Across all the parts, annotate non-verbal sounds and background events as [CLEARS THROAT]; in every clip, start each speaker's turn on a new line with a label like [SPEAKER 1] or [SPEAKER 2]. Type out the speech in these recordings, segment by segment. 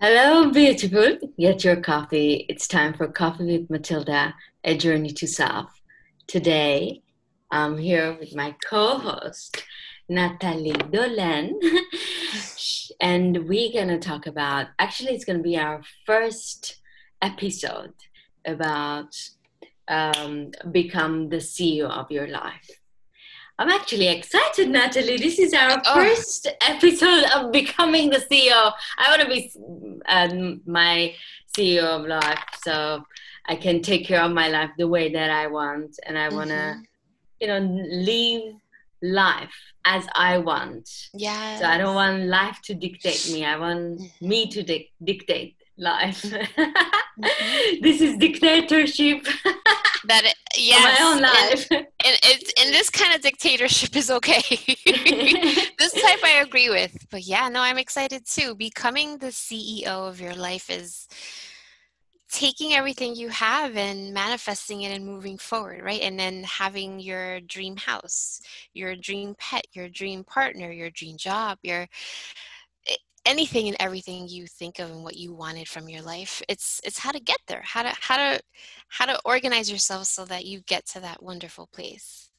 [SPEAKER 1] Hello, beautiful. Get your coffee. It's time for Coffee with Matilda, a journey to self. Today, I'm here with my co host, Natalie Dolan, [LAUGHS] and we're going to talk about actually, it's going to be our first episode about um, become the CEO of your life. I'm actually excited, Natalie. This is our oh. first episode of becoming the CEO. I want to be um, my CEO of life, so I can take care of my life the way that I want, and I want to, mm-hmm. you know, live life as I want.
[SPEAKER 2] Yeah.
[SPEAKER 1] So I don't want life to dictate me. I want mm-hmm. me to di- dictate life. [LAUGHS] mm-hmm. this is dictatorship. [LAUGHS]
[SPEAKER 2] that it, yes, my own life. And, [LAUGHS] and, it's, and this kind of dictatorship is okay. [LAUGHS] this type I agree with. But yeah, no, I'm excited too. Becoming the CEO of your life is taking everything you have and manifesting it and moving forward, right? And then having your dream house, your dream pet, your dream partner, your dream job, your anything and everything you think of and what you wanted from your life it's it's how to get there how to how to how to organize yourself so that you get to that wonderful place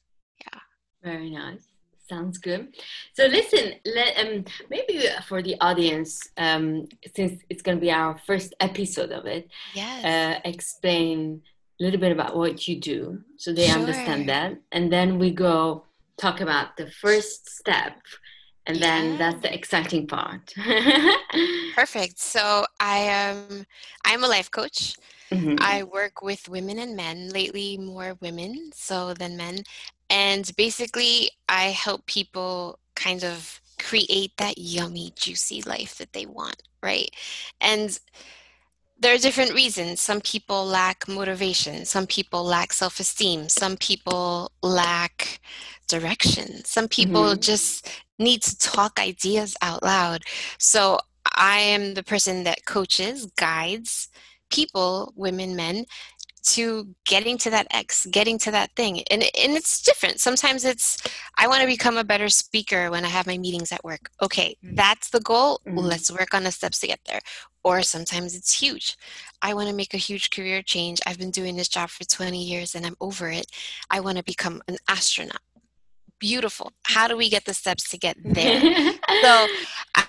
[SPEAKER 2] yeah
[SPEAKER 1] very nice sounds good so listen let, um, maybe for the audience um, since it's going to be our first episode of it
[SPEAKER 2] yes.
[SPEAKER 1] Uh, explain a little bit about what you do so they sure. understand that and then we go talk about the first step and yeah. then that's the exciting part [LAUGHS]
[SPEAKER 2] perfect so i am i'm a life coach mm-hmm. i work with women and men lately more women so than men and basically i help people kind of create that yummy juicy life that they want right and there are different reasons. Some people lack motivation. Some people lack self esteem. Some people lack direction. Some people mm-hmm. just need to talk ideas out loud. So I am the person that coaches, guides people, women, men, to getting to that X, getting to that thing. And, and it's different. Sometimes it's, I want to become a better speaker when I have my meetings at work. Okay, mm. that's the goal. Mm-hmm. Let's work on the steps to get there. Or sometimes it's huge. I want to make a huge career change. I've been doing this job for 20 years and I'm over it. I want to become an astronaut beautiful. How do we get the steps to get [LAUGHS] there? so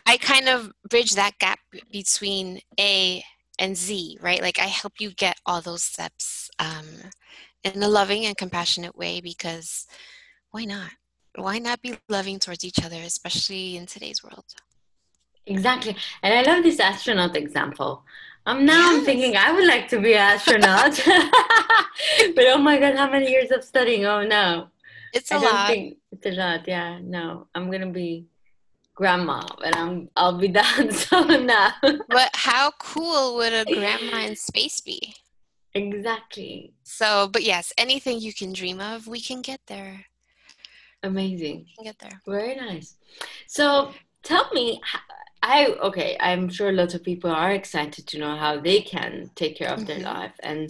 [SPEAKER 2] I kind of bridge that gap between A and Z, right? Like I help you get all those steps um, in a loving and compassionate way because why not? Why not be loving towards each other, especially in today's world?
[SPEAKER 1] Exactly. And I love this astronaut example. Um, now yes. I'm thinking I would like to be an astronaut. [LAUGHS] but oh my God, how many years of studying? Oh no.
[SPEAKER 2] It's a I lot. Think
[SPEAKER 1] it's a lot. Yeah. No, I'm gonna be grandma, and I'm I'll be [LAUGHS] done. So now.
[SPEAKER 2] but how cool would a grandma in space be?
[SPEAKER 1] Exactly.
[SPEAKER 2] So, but yes, anything you can dream of, we can get there.
[SPEAKER 1] Amazing.
[SPEAKER 2] We can get there.
[SPEAKER 1] Very nice. So, tell me. I okay. I'm sure lots of people are excited to know how they can take care of mm-hmm. their life and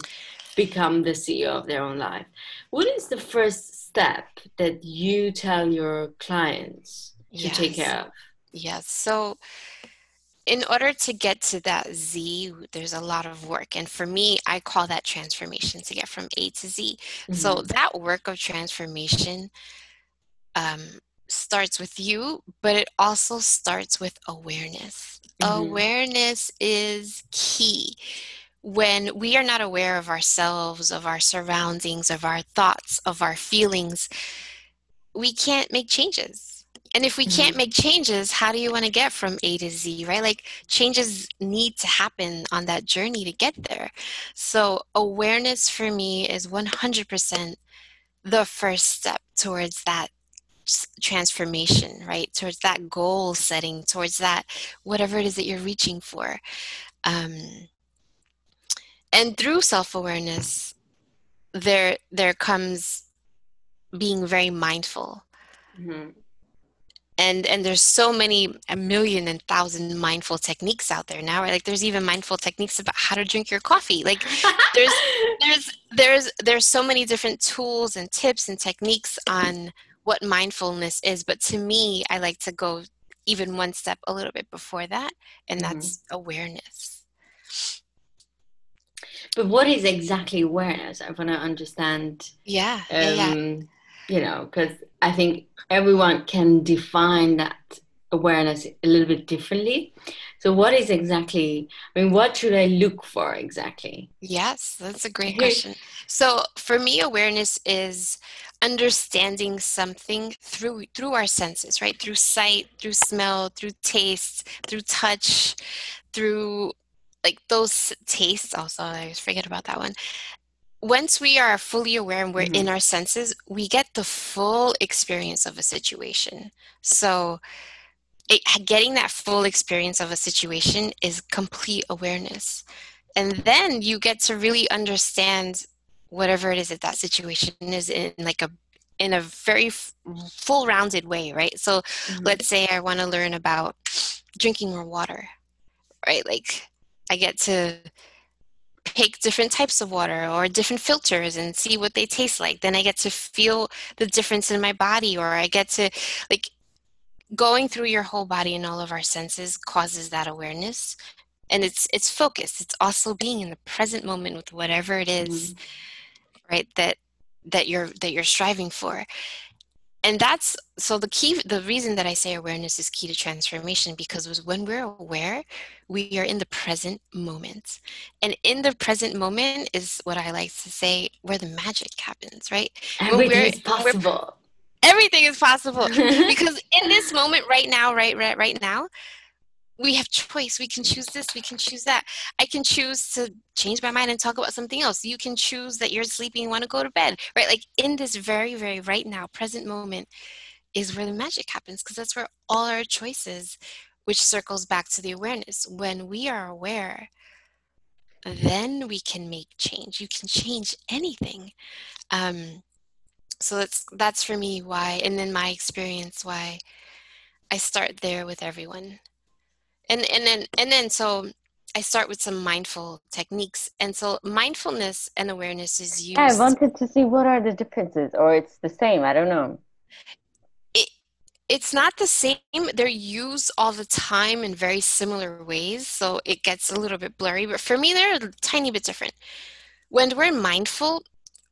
[SPEAKER 1] become the CEO of their own life. What is the first step that you tell your clients to yes. take care of?
[SPEAKER 2] Yes. So, in order to get to that Z, there's a lot of work. And for me, I call that transformation to get from A to Z. Mm-hmm. So, that work of transformation um, starts with you, but it also starts with awareness. Mm-hmm. Awareness is key when we are not aware of ourselves, of our surroundings, of our thoughts, of our feelings, we can't make changes. And if we mm-hmm. can't make changes, how do you want to get from A to Z, right? Like changes need to happen on that journey to get there. So, awareness for me is 100% the first step towards that transformation, right? Towards that goal setting, towards that whatever it is that you're reaching for. Um, and through self-awareness there there comes being very mindful mm-hmm. and and there's so many a million and thousand mindful techniques out there now right like there's even mindful techniques about how to drink your coffee like there's [LAUGHS] there's there's there's so many different tools and tips and techniques on what mindfulness is but to me i like to go even one step a little bit before that, and mm-hmm. that's awareness.
[SPEAKER 1] But what is exactly awareness? I want to understand.
[SPEAKER 2] Yeah. Um, yeah.
[SPEAKER 1] You know, because I think everyone can define that awareness a little bit differently. So, what is exactly, I mean, what should I look for exactly?
[SPEAKER 2] Yes, that's a great question. So, for me, awareness is understanding something through through our senses right through sight through smell through taste through touch through like those tastes also i forget about that one. Once we are fully aware and we're mm-hmm. in our senses we get the full experience of a situation. So it, getting that full experience of a situation is complete awareness. And then you get to really understand whatever it is that that situation is in like a in a very f- full rounded way right? So mm-hmm. let's say i want to learn about drinking more water right? Like i get to pick different types of water or different filters and see what they taste like. Then i get to feel the difference in my body or i get to like going through your whole body and all of our senses causes that awareness. And it's it's focused. It's also being in the present moment with whatever it is, mm-hmm. right that that you're that you're striving for and that's so the key the reason that i say awareness is key to transformation because was when we're aware we are in the present moment. And in the present moment is what i like to say where the magic happens right?
[SPEAKER 1] Everything is possible.
[SPEAKER 2] Everything is possible. [LAUGHS] Because in this moment right now right right right now we have choice. We can choose this we can choose that. I can choose to change my mind and talk about something else. You can choose that you're sleeping and want to go to bed right? Like in this very very right now present moment is where the magic happens because that's where all our choices which circles back to the awareness. When we are aware then we can make change. You can change anything. Um, so that's that's for me why and then my experience why i start there with everyone and and then and then so I start with some mindful techniques. And so mindfulness and awareness is used.
[SPEAKER 1] I wanted to see what are the differences, or it's the same. I don't know.
[SPEAKER 2] It, it's not the same. They're used all the time in very similar ways. So it gets a little bit blurry. But for me, they're a tiny bit different. When we're mindful,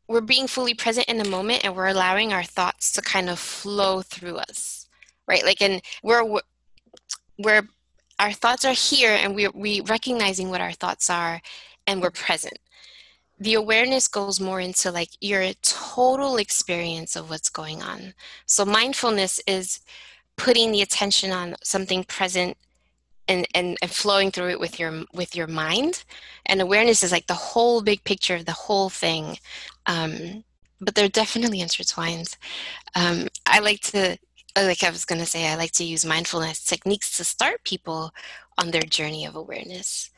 [SPEAKER 2] we're being fully present in the moment and we're allowing our thoughts to kind of flow through us. Right? Like, and we're, we're our thoughts are here and we're we recognizing what our thoughts are and we're present. The awareness goes more into like your total experience of what's going on. So mindfulness is putting the attention on something present and, and, and flowing through it with your with your mind. And awareness is like the whole big picture of the whole thing. Um, but they're definitely intertwined um, i like to like I was going to say, I like to use mindfulness techniques to start people on their journey of awareness.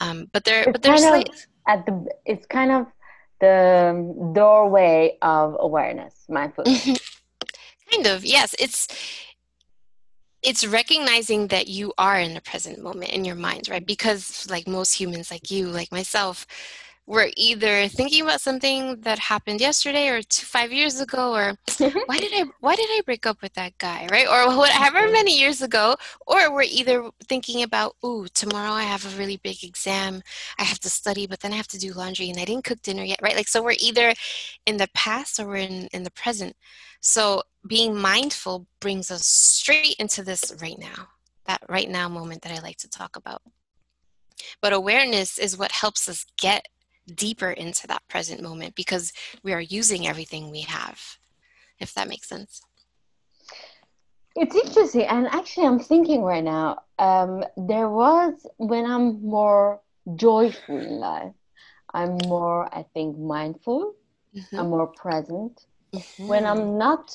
[SPEAKER 2] Um, but they're it's but there's
[SPEAKER 1] like, at the it's kind of the doorway of awareness, mindfulness.
[SPEAKER 2] Mm-hmm. kind of, yes. It's it's recognizing that you are in the present moment in your mind, right? Because like most humans, like you, like myself, we're either thinking about something that happened yesterday or two, five years ago or [LAUGHS] why did i why did i break up with that guy right? Or whatever mm-hmm. many years ago or we're either thinking about ooh tomorrow i have a really big exam i have to study but then i have to do laundry and i didn't cook dinner yet right? Like so we're either in the past or we're in, in the present. So being mindful brings us straight into this right now that right now moment that i like to talk about. But awareness is what helps us get deeper into that present moment because we are using everything we have, if that makes sense.
[SPEAKER 1] It's interesting. And actually, I'm thinking right now, um, there was when I'm more joyful in life, I'm more, I think, mindful, mm-hmm. I'm more present. Mm-hmm. When I'm not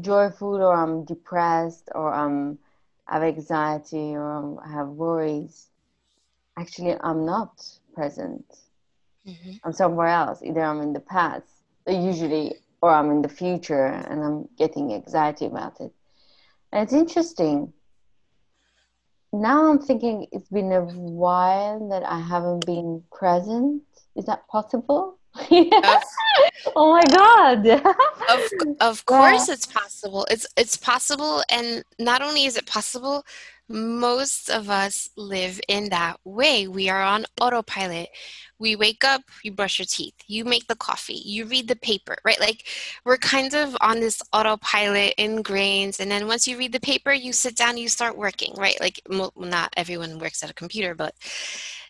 [SPEAKER 1] joyful or I'm depressed or I'm have anxiety or I have worries, actually I'm not present. Mm-hmm. I'm somewhere else. Either I'm in the past, usually, or I'm in the future, and I'm getting anxiety about it. And it's interesting. Now I'm thinking it's been a while that I haven't been present. Is that possible? of, [LAUGHS] oh my god
[SPEAKER 2] of, of course yeah. it's possible it's it's possible and not only is it possible most of us live in that way. We are on autopilot. We wake up, you brush your teeth, you make the coffee, you read the paper, right? Like we're kind of on this autopilot ingrained. And then once you read the paper, you sit down, you start working, right? Like not everyone works at a computer, but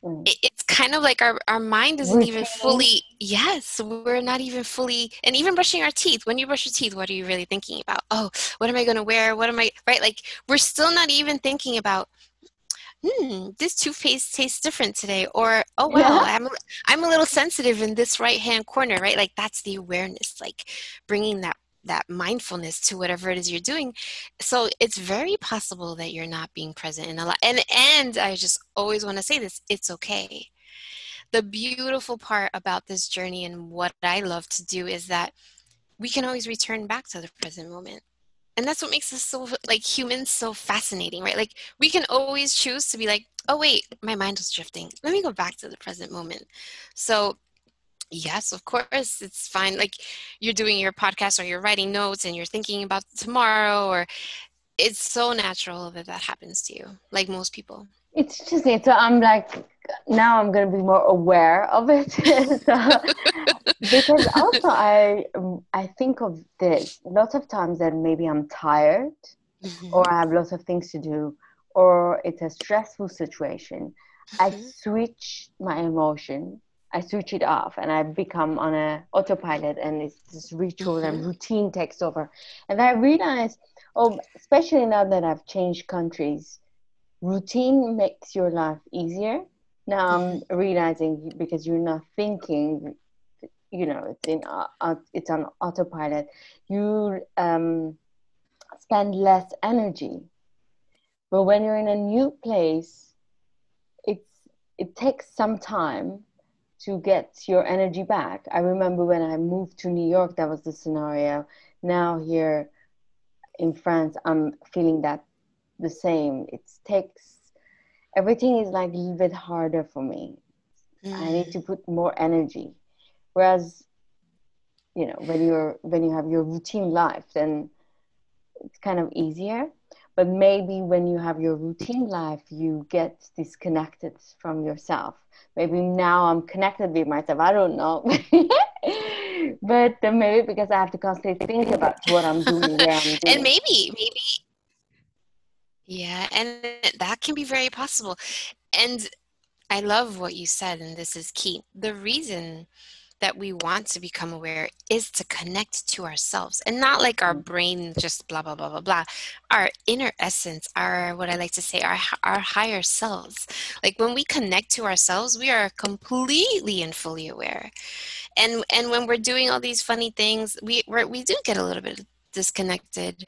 [SPEAKER 2] Mm. it's kind of like our, our mind isn't even fully yes we're not even fully and even brushing our teeth when you brush your teeth what are you really thinking about oh what am i going to wear what am i right like we're still not even thinking about hmm, this toothpaste tastes different today or oh wow yeah. I'm, I'm a little sensitive in this right hand corner right? Like that's the awareness like bringing that that mindfulness to whatever it is you're doing. So it's very possible that you're not being present in a lot and and i just always want to say this it's okay. The beautiful part about this journey and what i love to do is that we can always return back to the present moment and that's what makes us so like humans so fascinating right like we can always choose to be like oh wait my mind was drifting let me go back to the present moment so Yes, of course. It's fine. Like you're doing your podcast or you're writing notes and you're thinking about tomorrow or it's so natural that that happens to you, like most people.
[SPEAKER 1] It's just it. So I'm like, now I'm going to be more aware of it. [LAUGHS] so, because also I, I think of this lots of times that maybe I'm tired mm-hmm. or I have lots of things to do or it's a stressful situation. Mm-hmm. I switch my emotion I switch it off and I become on a autopilot and it's this ritual mm-hmm. and routine takes over. And I realize, oh, especially now that I've changed countries, routine makes your life easier. Now I'm realizing because you're not thinking, you know, it's in uh, uh, it's on autopilot. You um, spend less energy, but when you're in a new place, it's it takes some time to get your energy back. I remember when I moved to New York, that was the scenario. Now here in France, I'm feeling that the same. It takes everything is like a little bit harder for me. Mm. I need to put more energy. Whereas, you know, when you're when you have your routine life, then it's kind of easier but maybe when you have your routine life you get disconnected from yourself maybe now i'm connected with myself i don't know [LAUGHS] but maybe because i have to constantly think about what i'm doing where i'm [LAUGHS] doing
[SPEAKER 2] and maybe maybe yeah and that can be very possible and i love what you said and this is key. The reason that we want to become aware is to connect to ourselves and not like our mm. brain just blah blah blah blah blah. Our inner essence our what i like to say our our higher selves. Like when we connect to ourselves we are completely and fully aware. And and when we're doing all these funny things we we do get a little bit disconnected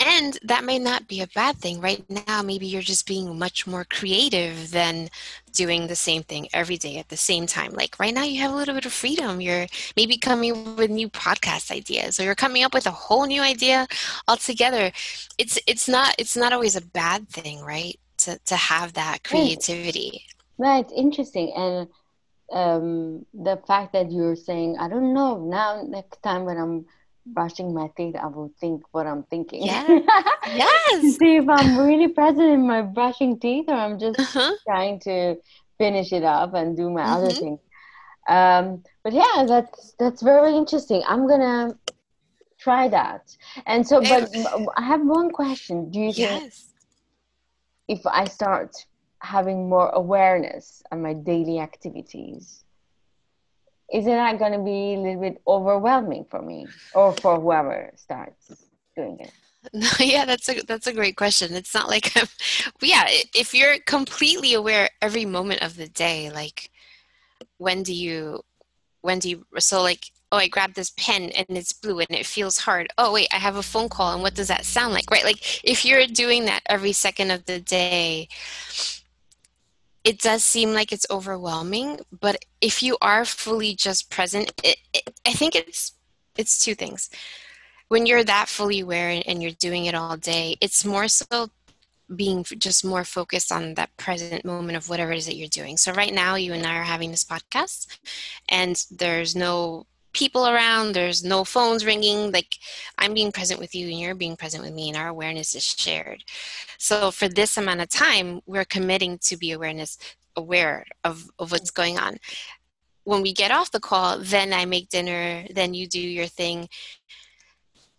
[SPEAKER 2] and that may not be a bad thing. Right now, maybe you're just being much more creative than doing the same thing every day at the same time. Like right now, you have a little bit of freedom. You're maybe coming with new podcast ideas, or you're coming up with a whole new idea altogether. It's it's not it's not always a bad thing, right? To to have that creativity.
[SPEAKER 1] Right. right. Interesting. And um, the fact that you're saying, I don't know now. Next time when I'm brushing my teeth, I will think what I'm thinking.
[SPEAKER 2] Yeah. [LAUGHS] yes.
[SPEAKER 1] See if I'm really present in my brushing teeth or I'm just uh-huh. trying to finish it up and do my mm-hmm. other thing. Um, but yeah, that's that's very interesting. I'm gonna try that. And so, but I have one question. Do you think yes. if I start having more awareness on my daily activities, isn't that going to be a little bit overwhelming for me or for whoever starts doing it? [LAUGHS]
[SPEAKER 2] yeah, that's a that's a great question. It's not like, [LAUGHS] yeah, if you're completely aware every moment of the day, like when do you, when do you, so like, oh, I grabbed this pen and it's blue and it feels hard. Oh, wait, I have a phone call and what does that sound like, right? Like if you're doing that every second of the day, it does seem like it's overwhelming but if you are fully just present it, it, i think it's it's two things when you're that fully aware and, and you're doing it all day it's more so being just more focused on that present moment of whatever it is that you're doing. So right now, you and I are having this podcast, and there's no people around there's no phones ringing like i'm being present with you and you're being present with me and our awareness is shared. So for this amount of time we're committing to be awareness aware of, of what's going on. When we get off the call then i make dinner then you do your thing.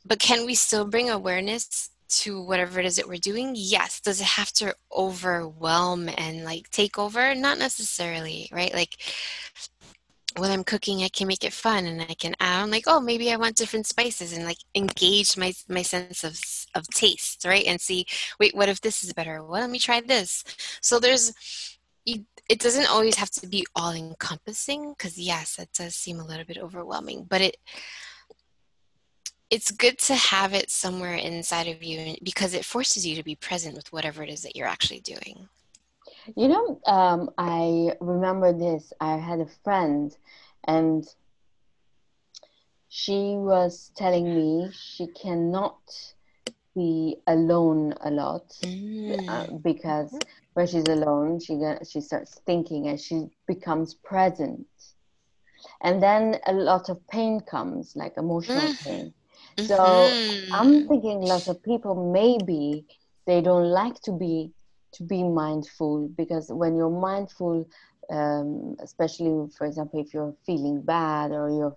[SPEAKER 2] But can we still bring awareness to whatever it is that we're doing? Yes. Does it have to overwhelm and like take over? Not necessarily right? Like when I'm cooking, I can make it fun and I can add on like, oh, maybe I want different spices and like engage my my sense of of taste, right? And see, wait, what if this is better? Well, let me try this. So there's, it doesn't always have to be all encompassing because yes, that does seem a little bit overwhelming, but it it's good to have it somewhere inside of you because it forces you to be present with whatever it is that you're actually doing.
[SPEAKER 1] You know, um, I remember this. I had a friend, and she was telling me she cannot be alone a lot mm. uh, because when she's alone, she she starts thinking and she becomes present, and then a lot of pain comes, like emotional mm. pain. So mm-hmm. I'm thinking lots of people maybe they don't like to be to be mindful because when you're mindful um, especially for example if you're feeling bad or you're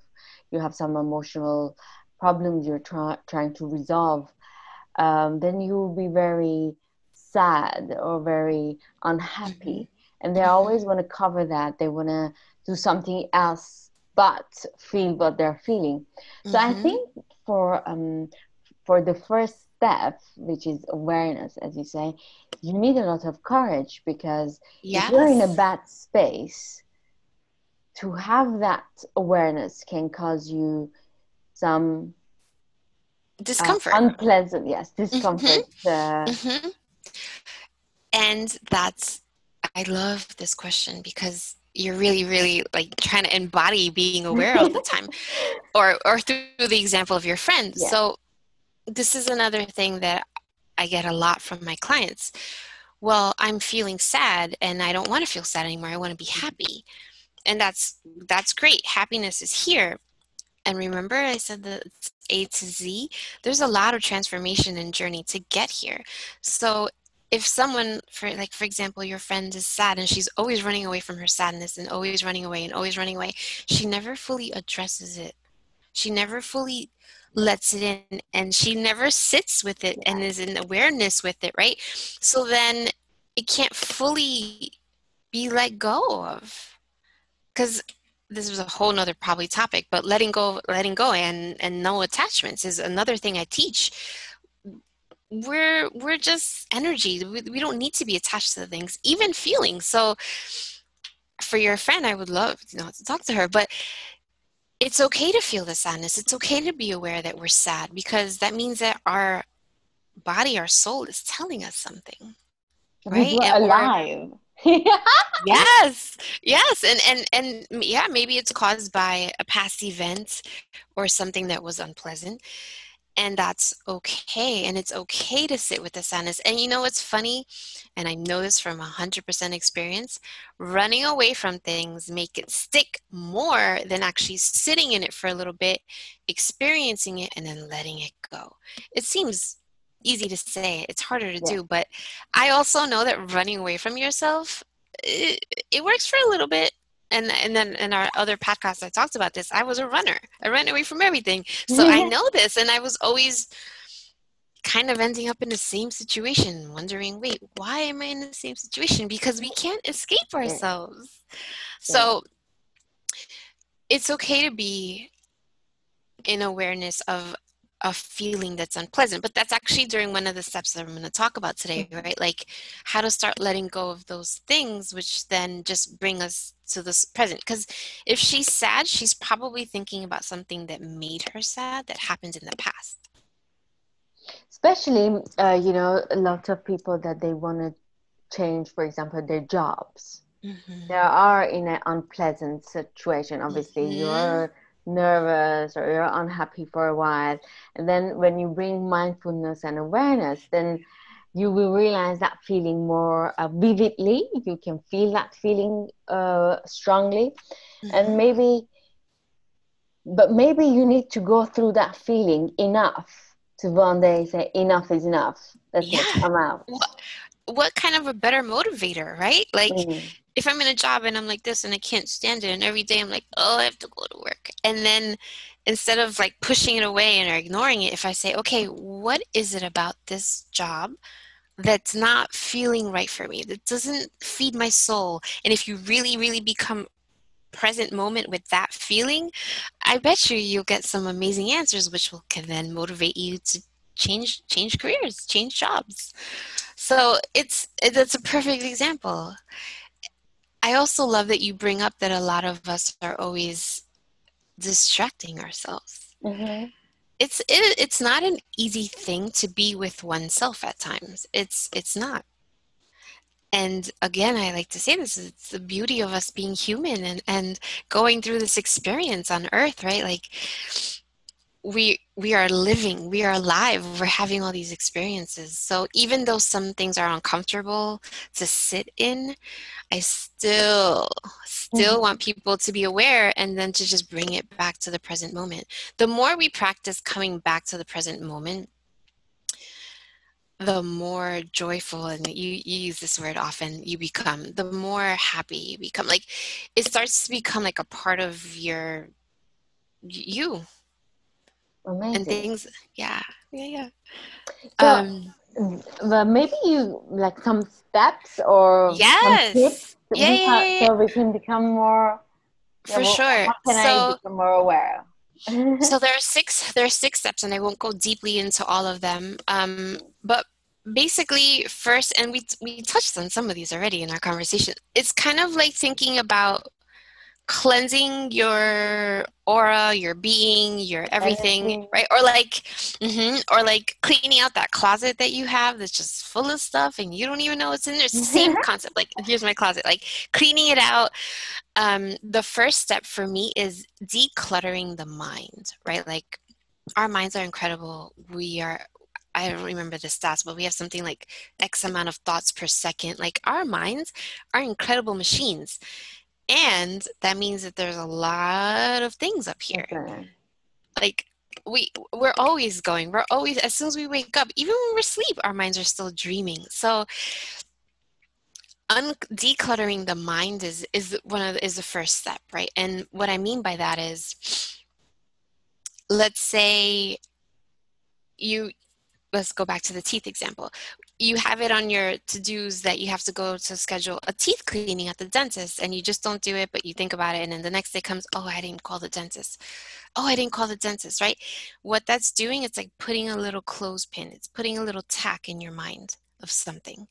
[SPEAKER 1] you have some emotional problems you're try, trying to resolve um, then you will be very sad or very unhappy. And they always want to cover that. They want to do something else but feel what they're feeling. So mm-hmm. i think for um, for the first step, which is awareness, as you say, you need a lot of courage because yes. if you're in a bad space, to have that awareness can cause you some
[SPEAKER 2] discomfort,
[SPEAKER 1] uh, unpleasant, yes, discomfort. Mm-hmm. Uh, mm-hmm.
[SPEAKER 2] And that's, I love this question because you're really really like trying to embody being aware all the time [LAUGHS] or or through the example of your friend yeah. so this is another thing that I get a lot from my clients. Well, I'm feeling sad and I don't want to feel sad anymore. I want to be mm-hmm. happy. And that's that's great. Happiness is here. And remember I said the A to Z, there's a lot of transformation and journey to get here. So if someone for like for example your friend is sad and she's always running away from her sadness and always running away and always running away she never fully addresses it she never fully lets it in and she never sits with it and is in awareness with it right? So then it can't fully be let go of because this was a whole nother probably topic but letting go letting go and and no attachments is another thing i teach. We're we're just energy. We, we don't need to be attached to things even feelings. So for your friend i would love you know to talk to her but it's okay to feel the sadness. It's okay to be aware that we're sad because that means that our body, our soul is telling us something.
[SPEAKER 1] Right? We're alive. [LAUGHS]
[SPEAKER 2] yes yes and and and yeah maybe it's caused by a past event or something that was unpleasant and that's okay and it's okay to sit with the sadness and you know what's funny and i know this from 100% experience running away from things make it stick more than actually sitting in it for a little bit experiencing it and then letting it go it seems easy to say it's harder to yeah. do but i also know that running away from yourself it, it works for a little bit and and then in our other podcast I talked about this. I was a runner. I ran away from everything. So I know this and I was always kind of ending up in the same situation, wondering, wait, why am I in the same situation? Because we can't escape ourselves. So it's okay to be in awareness of a feeling that's unpleasant but that's actually during one of the steps that i'm going to talk about today mm-hmm. right like how to start letting go of those things which then just bring us to this present because if she's sad she's probably thinking about something that made her sad that happened in the past
[SPEAKER 1] especially uh, you know a lot of people that they want to change for example their jobs mm-hmm. they are in an unpleasant situation obviously mm-hmm. you're nervous or you're unhappy for a while and then when you bring mindfulness and awareness then you will realize that feeling more uh, vividly. You can feel that feeling uh, strongly, mm-hmm. and maybe, but maybe you need to go through that feeling enough to one day say enough is enough. Let's yeah. come out.
[SPEAKER 2] What, kind of a better motivator, right? Like. Mm-hmm. If I'm in a job and I'm like this and I can't stand it, and every day I'm like, oh, I have to go to work. And then instead of like pushing it away and ignoring it, if I say, okay, what is it about this job that's not feeling right for me, that doesn't feed my soul. And if you really, really become present moment with that feeling, I bet you you'll get some amazing answers, which will can then motivate you to change change careers, change jobs. So it's it's a perfect example. I also love that you bring up that a lot of us are always distracting ourselves. Mm-hmm it's it, it's not an easy thing to be with oneself at times it's it's not and again i like to say this it's the beauty of us being human and and going through this experience on earth right like we we are living we are alive we're having all these experiences. So even though some things are uncomfortable to sit in i still still mm-hmm. want people to be aware and then to just bring it back to the present moment. The more we practice coming back to the present moment the more joyful and you, you use this word often you become the more happy you become. Like it starts to become like a part of your you Amazing. and things yeah yeah yeah. So,
[SPEAKER 1] um well, maybe you like some steps or
[SPEAKER 2] yes.
[SPEAKER 1] tips
[SPEAKER 2] yeah, yeah, yeah,
[SPEAKER 1] so we can become more
[SPEAKER 2] for yeah, sure.
[SPEAKER 1] how can so, I become more aware [LAUGHS]
[SPEAKER 2] so there are six there are six steps and i won't go deeply into all of them. Um, but basically first and we we touched on some of these already in our conversation it's kind of like thinking about cleansing your aura your being your everything right? Or like mm-hmm, or like cleaning out that closet that you have that's just full of stuff and you don't even know what's in there. Same concept like here's my closet. Like cleaning it out um, the first step for me is decluttering the mind right? Like our minds are incredible. We are I don't remember the stats, but we have something like X amount of thoughts per second. Like our minds are incredible machines. And that means that there's a lot of things up here. Okay. Like we we're always going. We're always as soon as we wake up, even when we're asleep, our minds are still dreaming. So un- decluttering the mind is is one of the, is the first step, right? And what I mean by that is let's say you let's go back to the teeth example. You have it on your to dos that you have to go to schedule a teeth cleaning at the dentist, and you just don't do it, but you think about it, and then the next day comes, oh, I didn't call the dentist. Oh, I didn't call the dentist, right? What that's doing, it's like putting a little clothespin, it's putting a little tack in your mind of something,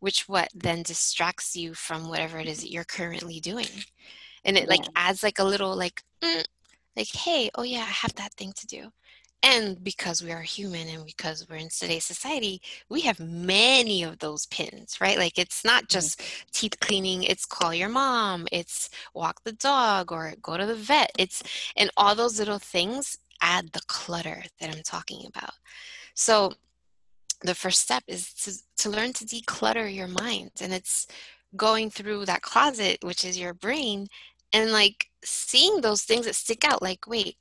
[SPEAKER 2] which what then distracts you from whatever it is that you're currently doing. And it yeah. like adds like a little like, mm, like, hey, oh yeah, I have that thing to do and because we are human and because we're in today's society, we have many of those pins, right? Like it's not mm-hmm. just mm-hmm. teeth cleaning, it's call your mom, it's walk the dog or go to the vet. It's and all those little things add the clutter that I'm talking about. So the first step is to, to learn to declutter your mind. And it's going through that closet, which is your brain, and like seeing those things that stick out, like, wait,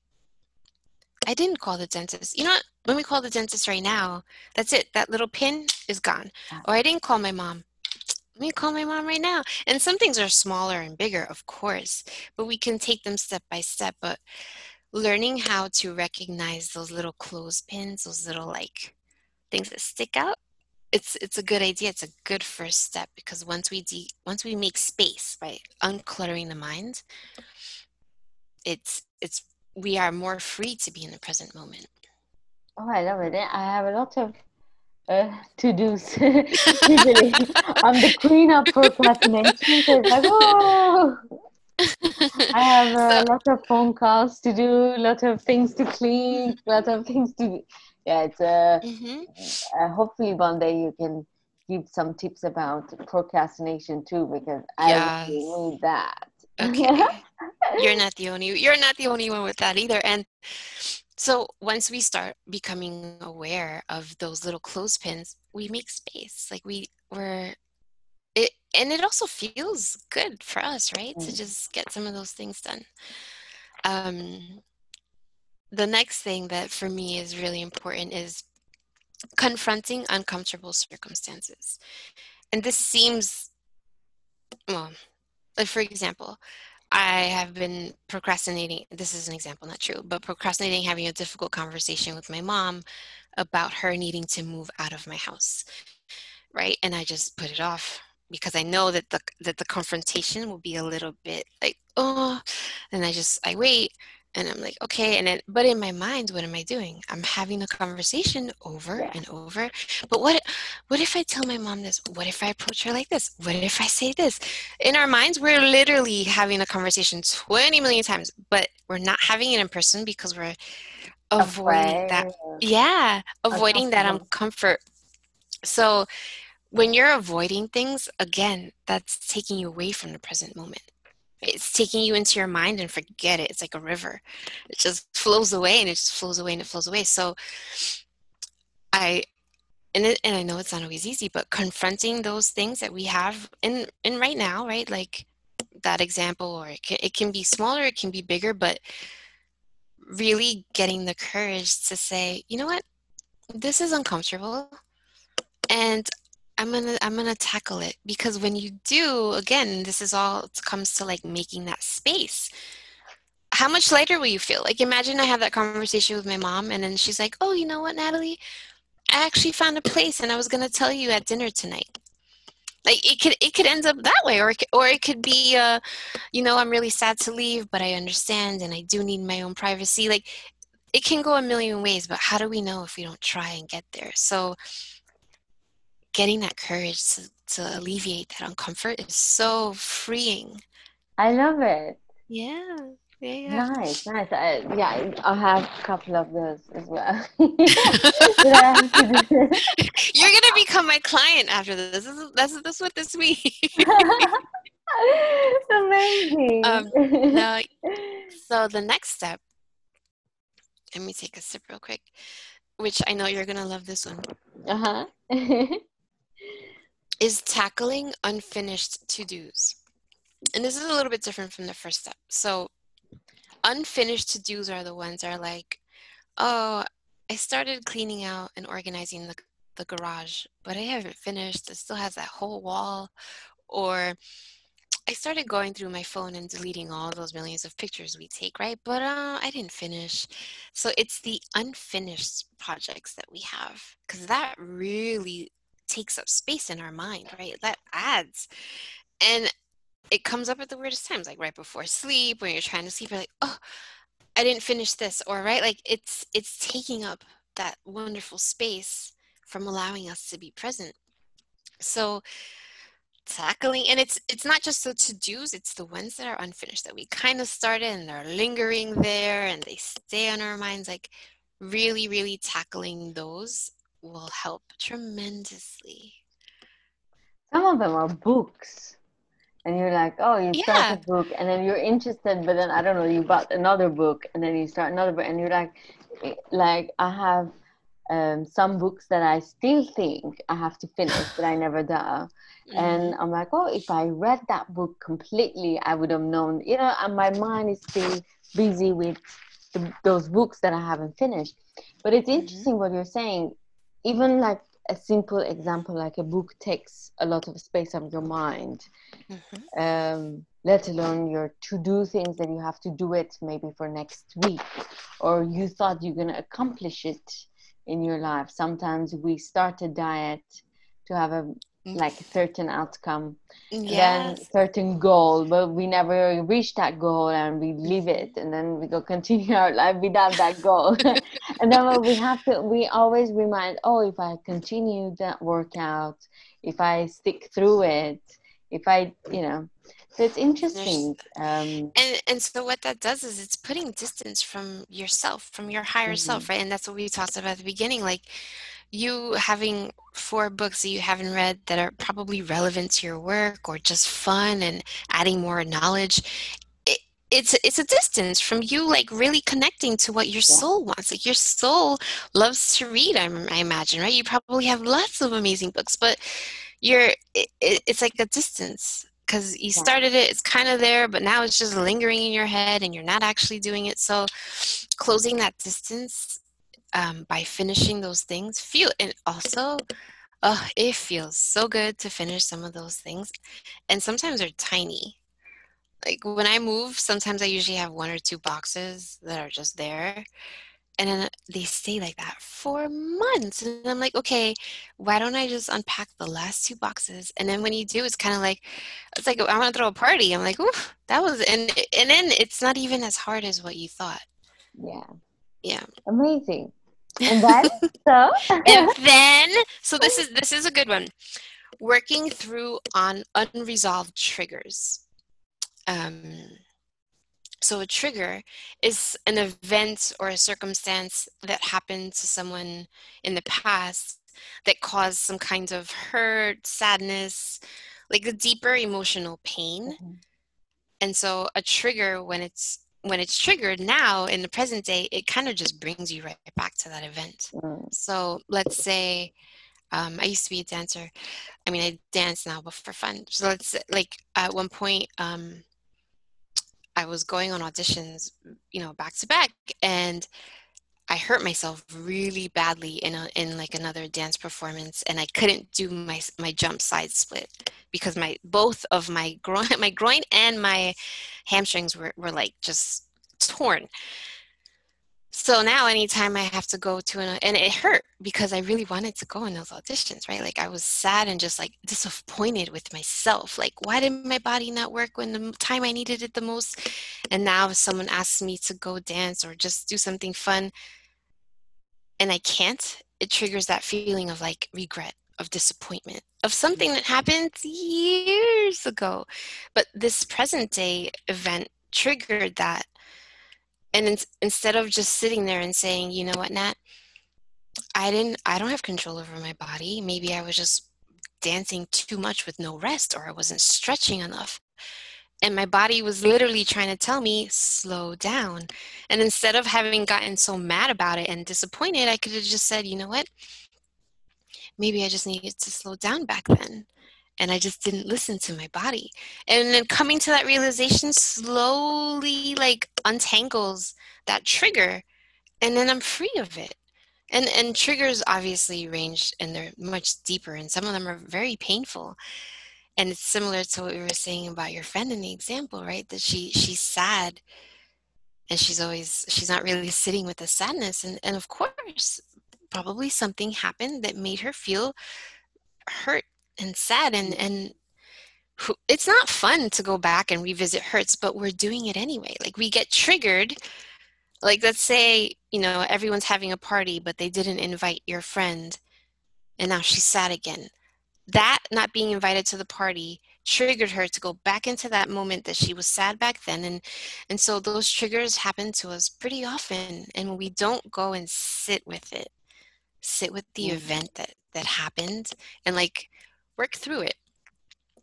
[SPEAKER 2] I didn't call the dentist. You know what? When we call the dentist right now, that's it. That little pin is gone. Or I didn't call my mom. Let me call my mom right now. And some things are smaller and bigger, of course, but we can take them step by step. But learning how to recognize those little clothespins, those little like things that stick out, it's it's a good idea. It's a good first step because once we de- once we make space by uncluttering the mind, it's it's we are more free to be in the present moment.
[SPEAKER 1] Oh, I love it. I have a lot of uh, to dos. [LAUGHS] Usually, I'm the queen of procrastination. So it's like, oh, I have a so, lot of phone calls to do, a lot of things to clean, a lot of things to. Do. Yeah, it's uh, mm-hmm. uh, hopefully one day you can give some tips about procrastination too, because yes. I really need that.
[SPEAKER 2] Okay. you're not the only you're not the only one with that either. And so once we start becoming aware of those little clothespins, we make space. Like we we're it and it also feels good for us, right? Mm. To just get some of those things done. Um the next thing that for me is really important is confronting uncomfortable circumstances. And this seems well, for example, I have been procrastinating. This is an example, not true, but procrastinating having a difficult conversation with my mom about her needing to move out of my house. Right. And I just put it off because I know that the that the confrontation will be a little bit like, oh, and I just I wait and i'm like okay and then but in my mind what am i doing? I'm having a conversation over yeah. and over but what what if i tell my mom this? What if i approach her like this? What if i say this? In our minds we're literally having a conversation 20 million times but we're not having it in person because we're avoiding that yeah avoiding that uncomfort. So when you're avoiding things again that's taking you away from the present moment it's taking you into your mind and forget it. It's like a river. It just flows away and it just flows away and it flows away. So I and it, and I know it's not always easy, but confronting those things that we have in in right now, right? Like that example, or it can, it can be smaller, it can be bigger, but really getting the courage to say, you know what, this is uncomfortable, and I'm gonna I'm gonna tackle it because when you do, again, this is all comes to like making that space. How much lighter will you feel? Like imagine I have that conversation with my mom and then she's like, Oh, you know what, Natalie? I actually found a place and I was gonna tell you at dinner tonight. Like it could it could end up that way, or it could, or it could be, uh, you know, I'm really sad to leave, but I understand and I do need my own privacy. Like it can go a million ways, but how do we know if we don't try and get there? So getting that courage to, to alleviate that uncomfort is so freeing.
[SPEAKER 1] I love it.
[SPEAKER 2] Yeah. Yeah,
[SPEAKER 1] Nice, nice. I, yeah, I have a couple of those as well. [LAUGHS] [LAUGHS]
[SPEAKER 2] You're gonna become my client after this. This is this, that's, that's what this means. [LAUGHS]
[SPEAKER 1] Amazing. Um,
[SPEAKER 2] now, so the next step. Let me take a sip real quick, which I know you're gonna love this one.
[SPEAKER 1] Uh huh
[SPEAKER 2] is tackling unfinished to dos. And this is a little bit different from the first step. So, unfinished to dos are the ones that are like, oh, I started cleaning out and organizing the, the garage, but I haven't finished. It still has that whole wall. Or I started going through my phone and deleting all those millions of pictures we take, right? But uh, I didn't finish. So it's the unfinished projects that we have because that really takes up space in our mind, right? That adds. And it comes up at the weirdest times, like right before sleep, when you're trying to sleep, you're like, oh, I didn't finish this, or right, like it's it's taking up that wonderful space from allowing us to be present. So tackling and it's it's not just the to-dos it's the ones that are unfinished that we kind of started and they're lingering there and they stay on our minds like really really tackling those will help tremendously.
[SPEAKER 1] Some of them are books. And you're like, oh, you yeah. start a book and then you're interested, but then I don't know, you bought another book and then you start another book and you're like, eh, like I have um, some books that I still think I have to finish, but I never do. Mm-hmm. And I'm like, oh, if I read that book completely, I would have known, you know, and my mind is still busy with the, those books that I haven't finished. But it's mm-hmm. interesting mm-hmm. what you're saying even like a simple example like a book takes a lot of space of your mind mm-hmm. um, let alone your to do things that you have to do it maybe for next week or you thought you're going to accomplish it in your life sometimes we start a diet to have a like a certain outcome yes. then certain goal but we never reach that goal and we leave it and then we go continue [LAUGHS] our life without that goal [LAUGHS] and then we have to we always remind oh if i continue that workout if i stick through it if i you know so it's interesting
[SPEAKER 2] um, and and so what that does is it's putting distance from yourself from your higher mm-hmm. self right and that's what we talked about at the beginning like you having four books that you haven't read that are probably relevant to your work or just fun and adding more knowledge it, it's it's a distance from you like really connecting to what your soul wants. Like your soul loves to read I, I, imagine right? You probably have lots of amazing books but you're it, it's like a distance because you started it it's kind of there but now it's just lingering in your head and you're not actually doing it. So closing that distance um, by finishing those things feel and also oh it feels so good to finish some of those things and sometimes they're tiny like when I move, sometimes I usually have one or two boxes that are just there. And then they stay like that for months. And I'm like, okay, why don't I just unpack the last two boxes? And then when you do, it's kind of like, it's like, I want to throw a party. I'm like, ooh, that was, and, and then it's not even as hard as what you thought.
[SPEAKER 1] Yeah.
[SPEAKER 2] Yeah.
[SPEAKER 1] Amazing. And then, [LAUGHS] so?
[SPEAKER 2] and [LAUGHS] then, so this is, this is a good one. Working through on unresolved triggers um, so a trigger is an event or a circumstance that happened to someone in the past that caused some kind of hurt, sadness, like a deeper emotional pain. Mm-hmm. And so a trigger when it's when it's triggered now in the present day, it kind of just brings you right back to that event. Mm. So let's say um, I used to be a dancer. I mean, I dance now, but for fun. So let's like at one point, um, I was going on auditions, you know, back to back, and I hurt myself really badly in a, in like another dance performance, and I couldn't do my my jump side split because my both of my [LAUGHS] groin my groin and my hamstrings were were like just torn. So now anytime I have to go to an and it hurt because I really wanted to go in those auditions, right? Like I was sad and just like disappointed with myself. Like why did my body not work when the time I needed it the most? And now if someone asks me to go dance or just do something fun and I can't, it triggers that feeling of like regret, of disappointment, of something mm-hmm. that happened years ago. But this present day event triggered that. And in, instead of just sitting there and saying you know what nat? I didn't i don't have control over my body. Maybe i was just dancing too much with no rest or i wasn't stretching enough and my body was literally trying to tell me slow down and instead of having gotten so mad about it and disappointed i could have just said you know what maybe i just needed to slow down back then and I just didn't listen to my body. And then coming to that realization slowly like untangles that trigger and then I'm free of it. And and triggers obviously range and they're much deeper and some of them are very painful. And it's similar to what we were saying about your friend in the example, right? That she she's sad and she's always she's not really sitting with the sadness. And, and of course probably something happened that made her feel hurt and sad. And mm. and it's not fun to go back and revisit hurts but we're doing it anyway. Like we get triggered. Like let's say you know everyone's having a party but they didn't invite your friend and now she's sad again that not being invited to the party triggered her to go back into that moment that she was sad back then and and so those triggers happen to us pretty often and when we don't go and sit with it sit with the event that that happened and like work through it.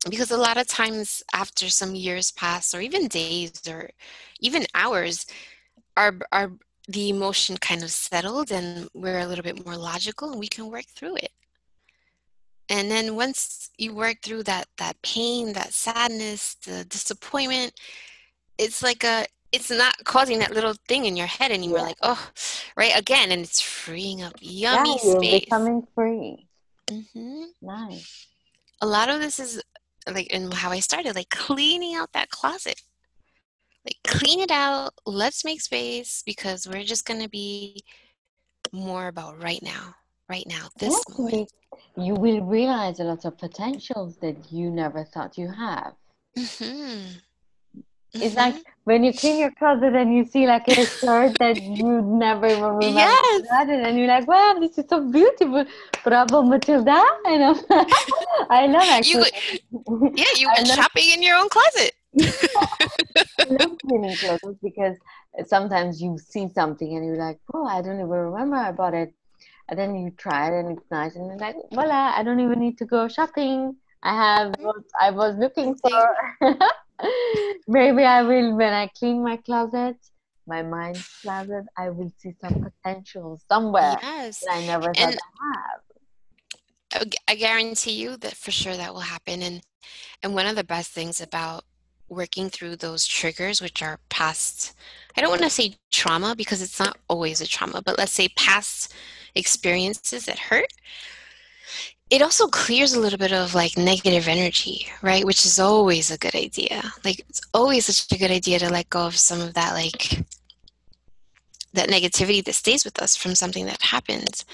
[SPEAKER 2] Because a lot of times after some years pass or even days or even hours our our the emotion kind of settled and we're a little bit more logical and we can work through it and then once you work through that that pain that sadness the disappointment it's like a it's not causing that little thing in your head anymore yeah. like oh right again and it's freeing up yummy
[SPEAKER 1] yeah,
[SPEAKER 2] you're space
[SPEAKER 1] becoming free
[SPEAKER 2] mm-hmm.
[SPEAKER 1] nice
[SPEAKER 2] a lot of this is like in how I started, like cleaning out that closet. Like clean it out, let's make space because we're just gonna be more about right now. Right now, this moment.
[SPEAKER 1] You will realize a lot of potentials that you never thought you have.
[SPEAKER 2] Mm-hmm.
[SPEAKER 1] It's mm-hmm. like when you clean your closet and you see like a shirt that [LAUGHS] you never even remember
[SPEAKER 2] yes.
[SPEAKER 1] and you're like, wow, this is so beautiful. Bravo, Matilda. I know. I love.
[SPEAKER 2] You, yeah, you [LAUGHS] went shopping in your own closet. [LAUGHS]
[SPEAKER 1] I love cleaning clothes because sometimes you see something and you're like, oh, I don't even remember I bought it. And then you try it and it's nice and like, voila, I don't even need to go shopping. I have what I was looking for. [LAUGHS] Maybe I will when I clean my closet, my mind closet. I will see some potential somewhere yes. that I never thought and I
[SPEAKER 2] have. I guarantee you that for sure that will happen. And and one of the best things about working through those triggers, which are past, I don't want to say trauma because it's not always a trauma, but let's say past experiences that hurt, it also clears a little bit of like negative energy, right? Which is always a good idea. Like it's always such a good idea to let go of some of that like that negativity that stays with us from something that happened.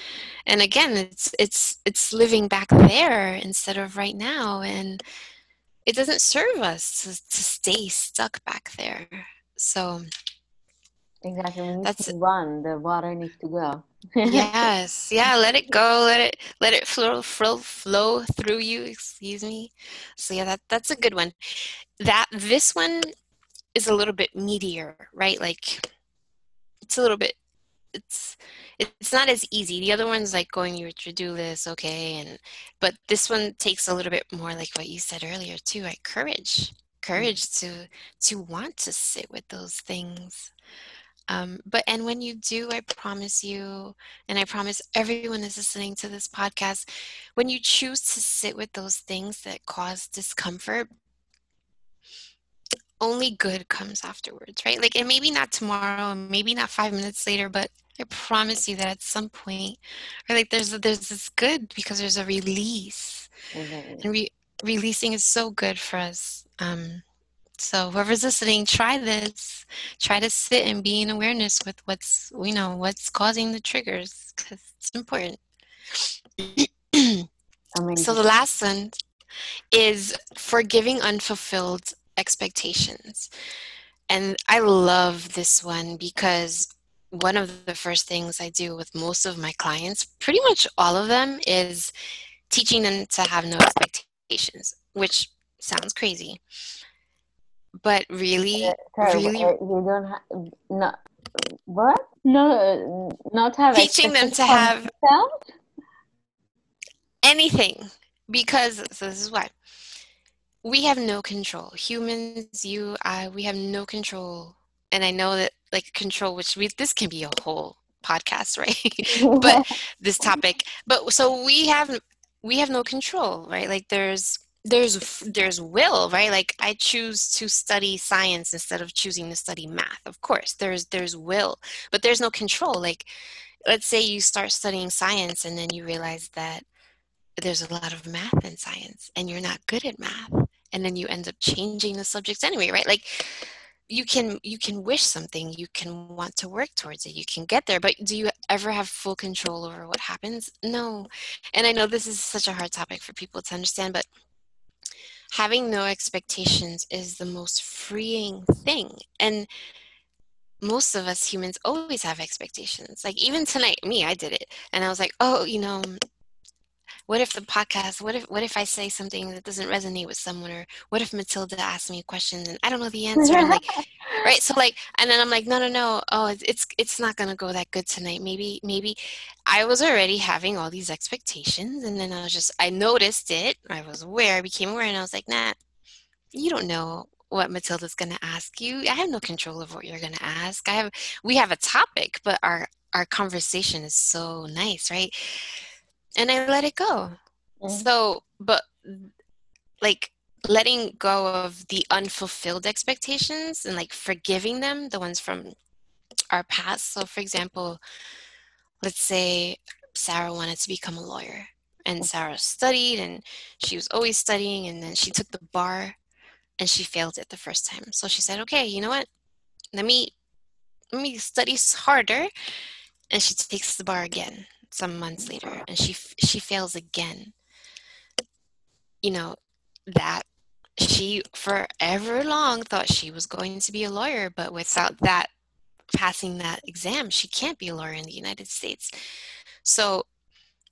[SPEAKER 2] And again, it's it's it's living back there instead of right now and it doesn't serve us to, to stay stuck back there. So
[SPEAKER 1] exactly, we need that's to run. The water needs to go.
[SPEAKER 2] yes, yeah. Let it go. Let it let it flow flow flow through you. Excuse me. So yeah, that that's a good one. That this one is a little bit meatier, right? Like it's a little bit it's it's not as easy. The other one's like going your to-do list, okay, and but this one takes a little bit more like what you said earlier too, like courage, courage to to want to sit with those things. Um, but and when you do, I promise you, and I promise everyone is listening to this podcast, when you choose to sit with those things that cause discomfort, only good comes afterwards, right? Like, and maybe not tomorrow, and maybe not five minutes later, but I promise you that at some point, or like there's there's this good because there's a release, mm-hmm. and re- releasing is so good for us. Um, so whoever's listening, try this. Try to sit and be in awareness with what's you know what's causing the triggers because it's important. [CLEARS THROAT] so the last one is forgiving unfulfilled expectations. And I love this one because one of the first things I do with most of my clients, pretty much all of them, is teaching them to have no expectations, which sounds crazy. But really, uh, sorry, really,
[SPEAKER 1] uh, you don't have no what? No, not have
[SPEAKER 2] teaching them to have anything because so this is why we have no control. Humans, you, I, we have no control. And I know that like control, which we this can be a whole podcast, [LAUGHS] right? but [LAUGHS] this topic. But so we have we have no control, right? Like there's there's there's will right? Like i choose to study science instead of choosing to study math of course there's there's will but there's no control. Like let's say you start studying science and then you realize that there's a lot of math in science and you're not good at math and then you end up changing the subjects anyway right? Like you can you can wish something you can want to work towards it you can get there but do you ever have full control over what happens? No. And i know this is such a hard topic for people to understand but having no expectations is the most freeing thing and most of us humans always have expectations. Like even tonight me i did it and i was like oh you know what if the podcast what if what if i say something that doesn't resonate with someone or what if matilda asks me a question and i don't know the answer like [LAUGHS] right so like and then i'm like no no no oh it's it's not gonna go that good tonight. Maybe maybe i was already having all these expectations and then i was just i noticed it i was aware i became aware and i was like nah you don't know what matilda's gonna ask you. I have no control of what you're gonna ask. I have we have a topic but our our conversation is so nice right and I let it go. Mm-hmm. So, but like letting go of the unfulfilled expectations and like forgiving them, the ones from our past. So, for example, let's say Sarah wanted to become a lawyer and Sarah studied and she was always studying and then she took the bar and she failed it the first time. So she said, "Okay, you know what? Let me let me study harder." And she takes the bar again some months later and she she fails again. You know that she forever long thought she was going to be a lawyer but without that passing that exam she can't be a lawyer in the united states. So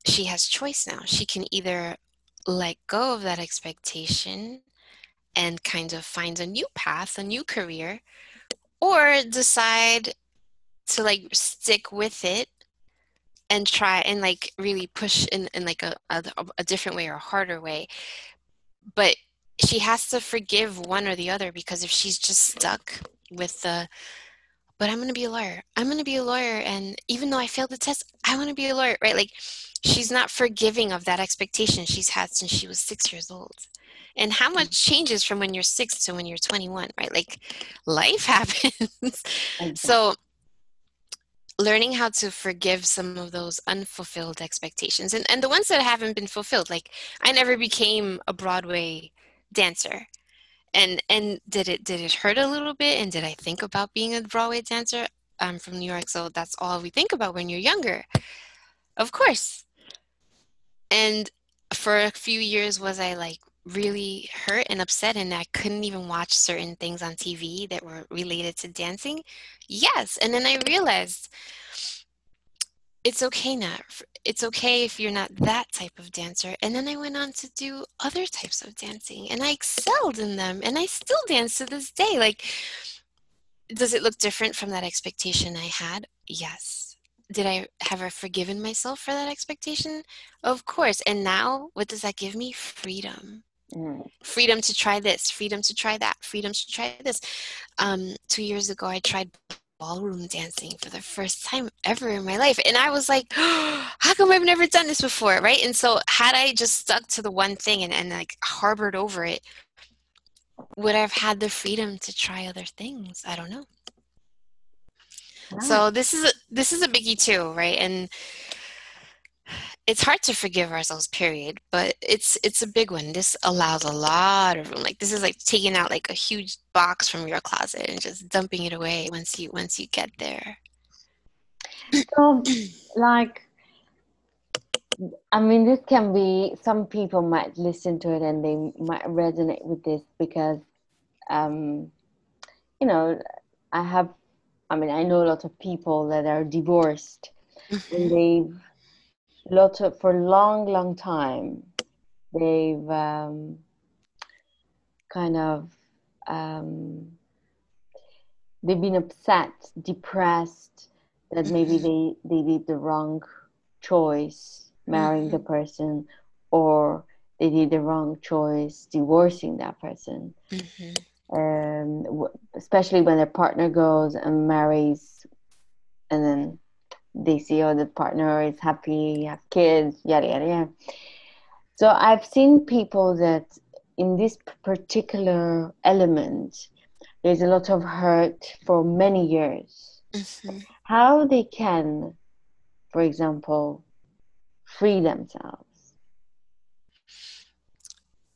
[SPEAKER 2] she has choice now. She can either let go of that expectation and kind of find a new path a new career or decide to like stick with it and try and like really push in, in like a, a, a different way or a harder way but she has to forgive one or the other because if she's just stuck with the but I'm going to be a lawyer. I'm going to be a lawyer and even though I failed the test, I want to be a lawyer, right? Like she's not forgiving of that expectation she's had since she was 6 years old. And how much mm. changes from when you're 6 to when you're 21, right? Like life [LAUGHS] happens. so learning how to forgive some of those unfulfilled expectations and, and the ones that haven't been fulfilled like i never became a broadway dancer and and did it did it hurt a little bit and did i think about being a broadway dancer? I'm from new york so that's all we think about when you're younger of course. And for a few years was i like really hurt and upset and i couldn't even watch certain things on tv that were related to dancing? Yes and then i realized it's okay not it's okay if you're not that type of dancer and then i went on to do other types of dancing and i excelled in them and i still dance to this day like does it look different from that expectation i had? Yes. Did i have i forgiven myself for that expectation? Of course and now what does that give me? Freedom mm. freedom to try this freedom to try that freedom to try this um, two years ago i tried ballroom dancing for the first time ever in my life. And I was like, oh, [GASPS] how come I've never done this before? Right. And so had I just stuck to the one thing and, and like harbored over it, would I have had the freedom to try other things? I don't know. So this is a, this is a biggie too, right? And it's hard to forgive ourselves period but it's it's a big one this allows a lot of room like this is like taking out like a huge box from your closet and just dumping it away once you once you get there
[SPEAKER 1] so like i mean this can be some people might listen to it and they might resonate with this because um you know i have i mean i know a lot of people that are divorced and mm-hmm. they've lot of for a long long time they've um, kind of um, they've been upset depressed that maybe they they did the wrong choice marrying the mm-hmm. person or they did the wrong choice divorcing that person mm-hmm. um, especially when their partner goes and marries and then they see oh the partner is happy have kids yada yada yada. So i've seen people that in this particular element there's a lot of hurt for many years. Mm-hmm. how they can for example free themselves.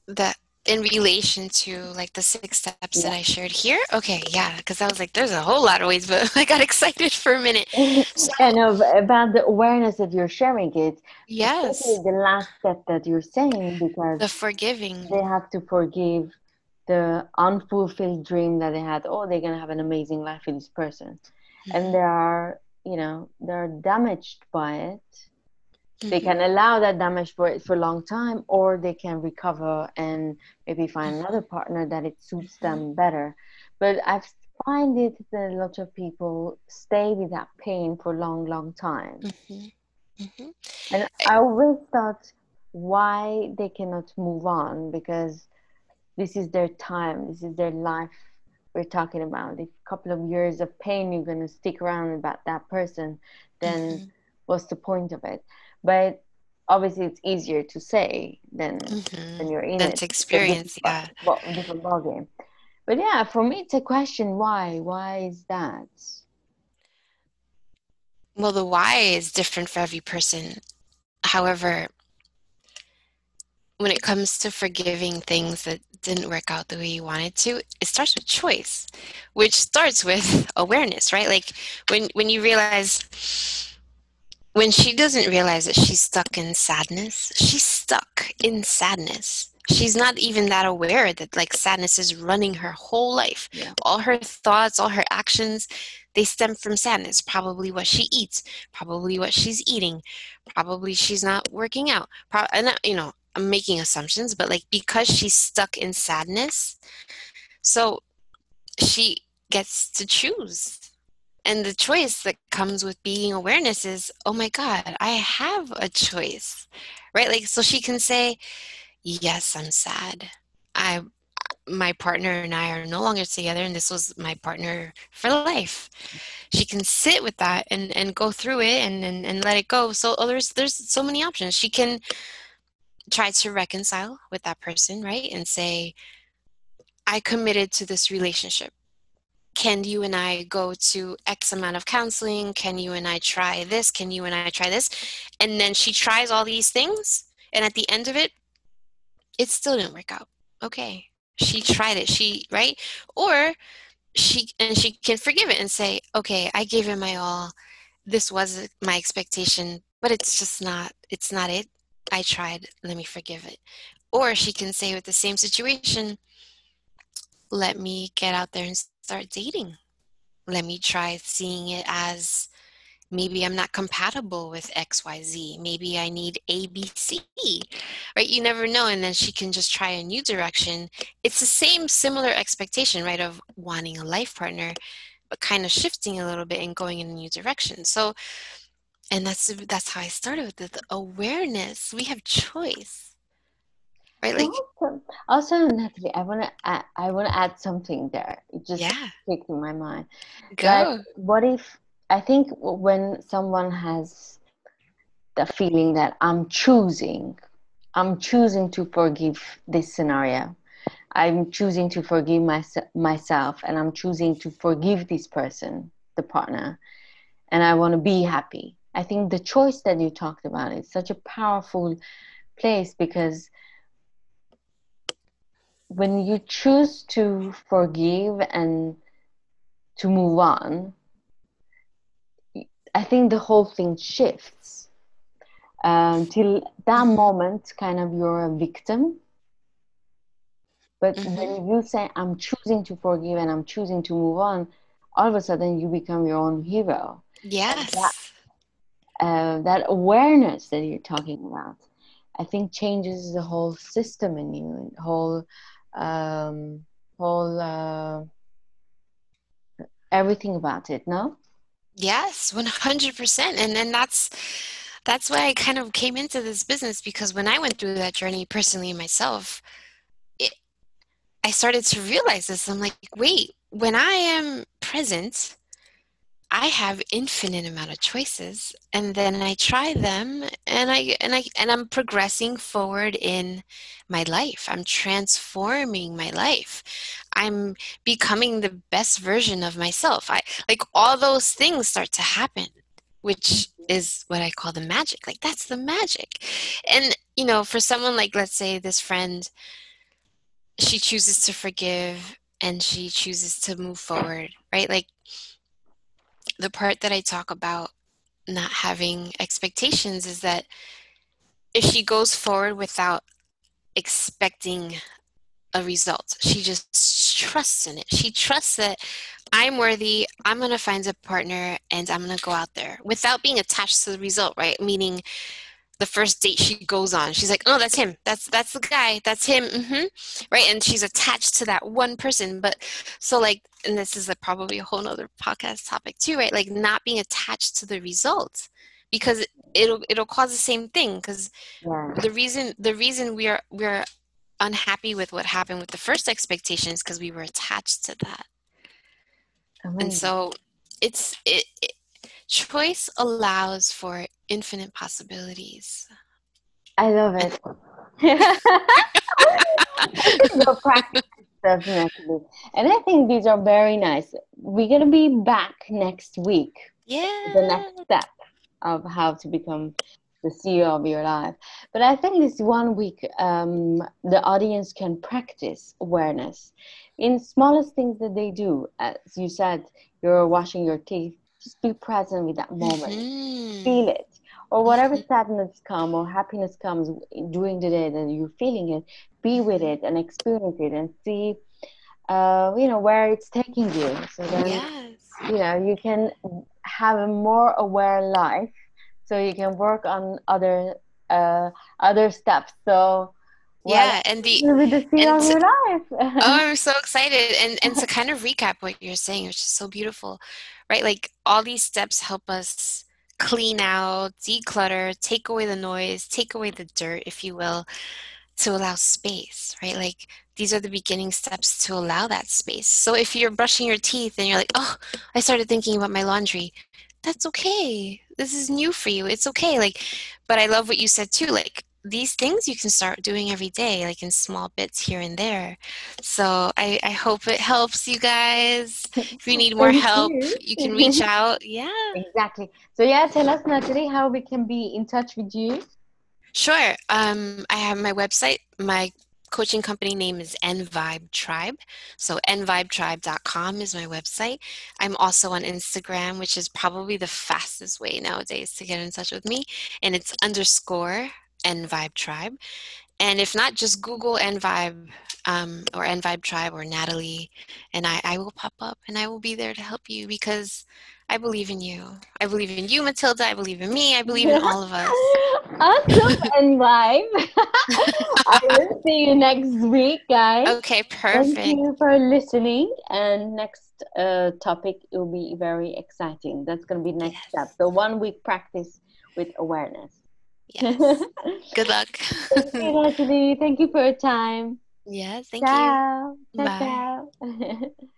[SPEAKER 2] That in relation to like the six steps yeah. that I shared here? Okay, yeah, because I was like, there's a whole lot of ways, but [LAUGHS] I got excited for a minute. [LAUGHS]
[SPEAKER 1] So, and of, about the awareness that you're sharing it.
[SPEAKER 2] Yes.
[SPEAKER 1] The last step that you're saying, because
[SPEAKER 2] the forgiving.
[SPEAKER 1] They have to forgive the unfulfilled dream that they had. Oh, they're gonna have an amazing life with this person, mm-hmm. and they are, you know, they're damaged by it Mm-hmm. They can allow that damage for for a long time, or they can recover and maybe find mm-hmm. another partner that it suits them mm-hmm. better. But I find it that a lot of people stay with that pain for a long, long time. Mm-hmm. Mm-hmm. And I always thought why they cannot move on because this is their time, this is their life we're talking about. If a couple of years of pain you're going to stick around about that person, then mm-hmm. what's the point of it? But obviously it's easier to say than mm-hmm. when you're in
[SPEAKER 2] That's
[SPEAKER 1] it.
[SPEAKER 2] experience, yeah.
[SPEAKER 1] Different ballgame. But yeah, for me, it's a question: why? Why is that?
[SPEAKER 2] Well, the why is different for every person. However, when it comes to forgiving things that didn't work out the way you wanted to, it starts with choice, which starts with [LAUGHS] awareness, right? Like when when you realize when she doesn't realize that she's stuck in sadness, she's stuck in sadness. She's not even that aware that like sadness is running her whole life. Yeah. All her thoughts, all her actions, they stem from sadness. Probably what she eats, probably what she's eating, probably she's not working out. Pro- and uh, you know, I'm making assumptions, but like because she's stuck in sadness, so she gets to choose and the choice that comes with being awareness is oh my god i have a choice right like so she can say yes i'm sad I my partner and I are no longer together and this was my partner for life. She can sit with that and, and go through it and, and, and let it go. So oh, there's there's so many options. She can try to reconcile with that person, right? And say, I committed to this relationship. Can you and I go to X amount of counseling? Can you and I try this? Can you and I try this? And then she tries all these things. And at the end of it, it still didn't work out. Okay, she tried it she right or she and she can forgive it and say okay i gave it my all this was my expectation but it's just not it's not it i tried let me forgive it or she can say with the same situation let me get out there and start dating. Let me try seeing it as maybe i'm not compatible with xyz maybe i need abc right? You never know and then she can just try a new direction. It's the same similar expectation right of wanting a life partner but kind of shifting a little bit and going in a new direction. So and that's that's how i started with the, awareness. We have choice right like
[SPEAKER 1] also, also natalie i want to i want to add something there it just yeah. clicked in my mind
[SPEAKER 2] go like,
[SPEAKER 1] what if I think when someone has the feeling that I'm choosing, I'm choosing to forgive this scenario. I'm choosing to forgive my, myself and I'm choosing to forgive this person, the partner, and I want to be happy. I think the choice that you talked about is such a powerful place because when you choose to forgive and to move on, I think the whole thing shifts. Until um, that moment, kind of you're a victim. But mm-hmm. when you say, I'm choosing to forgive and I'm choosing to move on, all of a sudden you become your own hero.
[SPEAKER 2] Yes.
[SPEAKER 1] That, uh, that awareness that you're talking about, I think changes the whole system in you, and whole, um, whole, uh, everything about it, no?
[SPEAKER 2] Yes, 100%. And then that's that's why I kind of came into this business because when I went through that journey personally myself, it, I started to realize this. I'm like, wait, when I am present, I have infinite amount of choices and then I try them and I and I and I'm progressing forward in my life. I'm transforming my life. I'm becoming the best version of myself. I like all those things start to happen, which mm-hmm. is what I call the magic. Like that's the magic. And you know, for someone like let's say this friend she chooses to forgive and she chooses to move forward, right? Like the part that I talk about not having expectations is that if she goes forward without expecting a result, she just trusts in it. She trusts that I'm worthy, I'm going to find a partner, and I'm going to go out there without being attached to the result, right? Meaning, the first date she goes on. She's like oh that's him. That's that's the guy. That's him. Mm-hmm. right? And she's attached to that one person. But so like and this is a, probably a whole nother podcast topic too right? Like not being attached to the results because it'll it'll cause the same thing. Because yeah. the reason the reason we are we're unhappy with what happened with the first expectations because we were attached to that. Amazing. and so it's it, it choice allows for infinite possibilities.
[SPEAKER 1] I love it. [LAUGHS] definitely. And I think these are very nice. We're gonna be back next week.
[SPEAKER 2] Yeah.
[SPEAKER 1] The next step of how to become the CEO of your life. But I think this one week, um, the audience can practice awareness in smallest things that they do. As you said, you're washing your teeth just be present with that moment. Mm-hmm. feel it. Or whatever mm-hmm. sadness come or happiness comes during the day that you're feeling it be with it and experience it and see uh, you know where it's taking you. So then yes. you know you can have a more aware life. So you can work on other uh, other steps. So
[SPEAKER 2] yeah and the,
[SPEAKER 1] the and to,
[SPEAKER 2] oh [LAUGHS] i'm so excited. And and to kind of recap what you're saying which is so beautiful right like all these steps help us clean out declutter take away the noise take away the dirt if you will to allow space right like these are the beginning steps to allow that space. So if you're brushing your teeth and you're like, oh, I started thinking about my laundry, that's okay. This is new for you. It's okay. Like, but I love what you said too. Like, these things you can start doing every day, like in small bits here and there. So I, I hope it helps you guys. [LAUGHS] If you need more help, you. you can reach out. Yeah.
[SPEAKER 1] Exactly. So yeah, tell us Natalie how we can be in touch with you.
[SPEAKER 2] Sure. Um, I have my website. My coaching company name is nvibe tribe so nvibetribe.com is my website i'm also on instagram which is probably the fastest way nowadays to get in touch with me and it's underscore nvibe tribe and if not just google nvibe um, or nvibe tribe or natalie and I, I will pop up and i will be there to help you because I believe in you. I believe in you, Matilda. I believe in me. I [LAUGHS] believe in all of us.
[SPEAKER 1] awesome live. [LAUGHS] I will see you next week, guys.
[SPEAKER 2] Okay, perfect.
[SPEAKER 1] Thank you for listening. And next uh, topic will be very exciting. That's going to be next yes. step. The one week practice with awareness.
[SPEAKER 2] Yes. [LAUGHS] Good luck.
[SPEAKER 1] thank [LAUGHS] you, Thank you for your time.
[SPEAKER 2] Yes, thank ciao. you.
[SPEAKER 1] Ciao. Bye. Ciao. [LAUGHS]